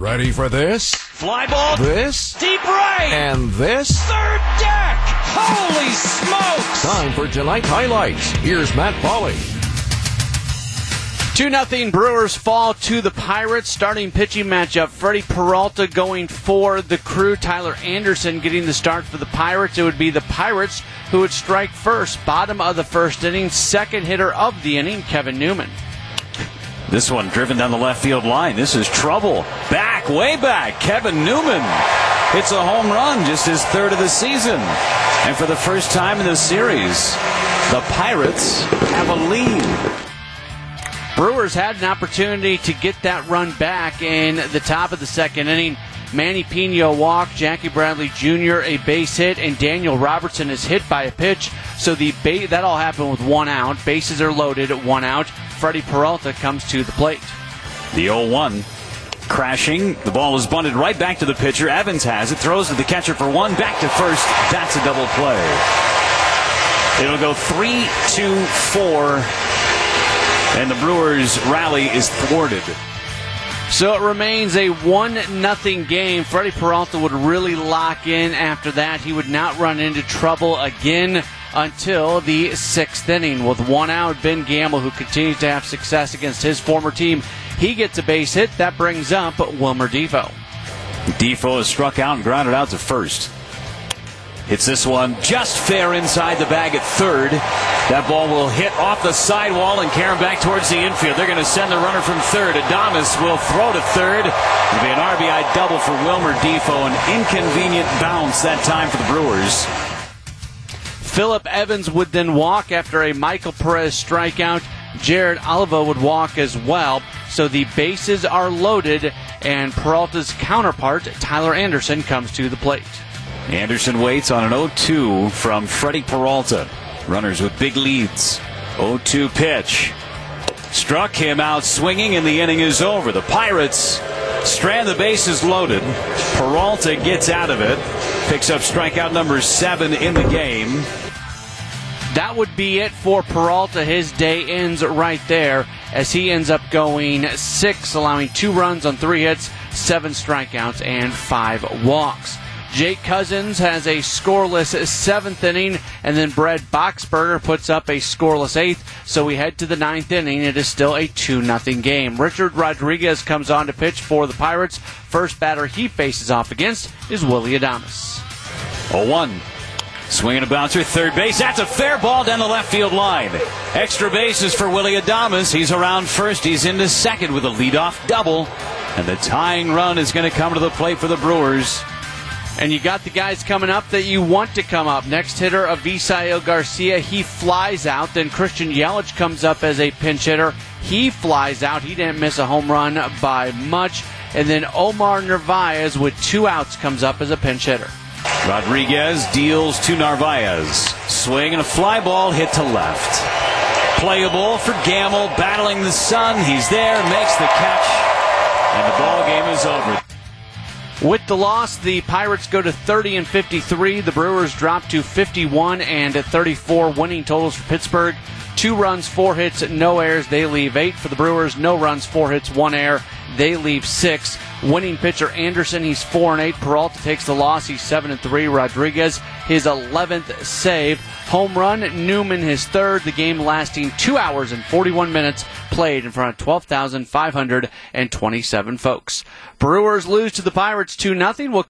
Ready for this? Fly ball. This? Deep right. And this? Third deck. Holy smokes. Time for tonight's highlights. Here's Matt Pauley. 2 0 Brewers fall to the Pirates. Starting pitching matchup Freddy Peralta going for the crew. Tyler Anderson getting the start for the Pirates. It would be the Pirates who would strike first. Bottom of the first inning. Second hitter of the inning, Kevin Newman. This one driven down the left field line. This is trouble. Back, way back. Kevin Newman hits a home run, just his third of the season. And for the first time in the series, the Pirates have a lead. Brewers had an opportunity to get that run back in the top of the second inning. Manny Piña walk, Jackie Bradley Jr. a base hit, and Daniel Robertson is hit by a pitch. So the ba- that all happened with one out. Bases are loaded at one out. Freddy Peralta comes to the plate. The 0-1 crashing. The ball is bunted right back to the pitcher. Evans has it, throws to the catcher for one, back to first. That's a double play. It'll go three, two, four and the Brewers' rally is thwarted. So it remains a 1 nothing game. Freddy Peralta would really lock in after that. He would not run into trouble again until the sixth inning. With one out, Ben Gamel, who continues to have success against his former team, he gets a base hit. That brings up Wilmer Difo. Difo is struck out and grounded out to first. Hits this one just fair inside the bag at third. That ball will hit off the sidewall and carry back towards the infield. They're going to send the runner from third. Adames will throw to third. It'll be an RBI double for Wilmer Difo. An inconvenient bounce that time for the Brewers. Phillip Evans would then walk after a Michael Perez strikeout. Jared Oliva would walk as well. So the bases are loaded, and Peralta's counterpart, Tyler Anderson, comes to the plate. Anderson waits on an 0-2 from Freddy Peralta. Runners with big leads. 0-2 pitch. Struck him out swinging, and the inning is over. The Pirates strand the bases loaded. Peralta gets out of it. Picks up strikeout number seven in the game. That would be it for Peralta. His day ends right there as he ends up going six, allowing two runs on three hits, seven strikeouts, and five walks. Jake Cousins has a scoreless seventh inning, and then Brad Boxberger puts up a scoreless eighth. So we head to the ninth inning. It is still a 2 0 game. Richard Rodriguez comes on to pitch for the Pirates. First batter he faces off against is Willy Adames. 0 1. Swinging a bouncer, third base. That's a fair ball down the left field line. Extra bases for Willy Adames. He's around first. He's into second with a leadoff double. And the tying run is going to come to the plate for the Brewers. And you got the guys coming up that you want to come up. Next hitter, Avisail Garcia, he flies out. Then Christian Yelich comes up as a pinch hitter. He flies out. He didn't miss a home run by much. And then Omar Narvaez with two outs comes up as a pinch hitter. Rodriguez deals to Narvaez. Swing and a fly ball hit to left. Playable for Gamel, battling the sun. He's there, makes the catch, and the ball game is over. With the loss, the Pirates go to 30 and 53. The Brewers drop to 51 and 34 winning totals for Pittsburgh. Two runs, four hits, no errors. They leave eight for the Brewers. No runs, four hits, one error. They leave six. Winning pitcher Anderson, he's four and eight. Peralta takes the loss. He's seven and three. Rodriguez, his 11th save. Home run. Newman, his third. The game lasting two hours and 41 minutes. Played in front of 12,527 folks. Brewers lose to the Pirates 2 0. We'll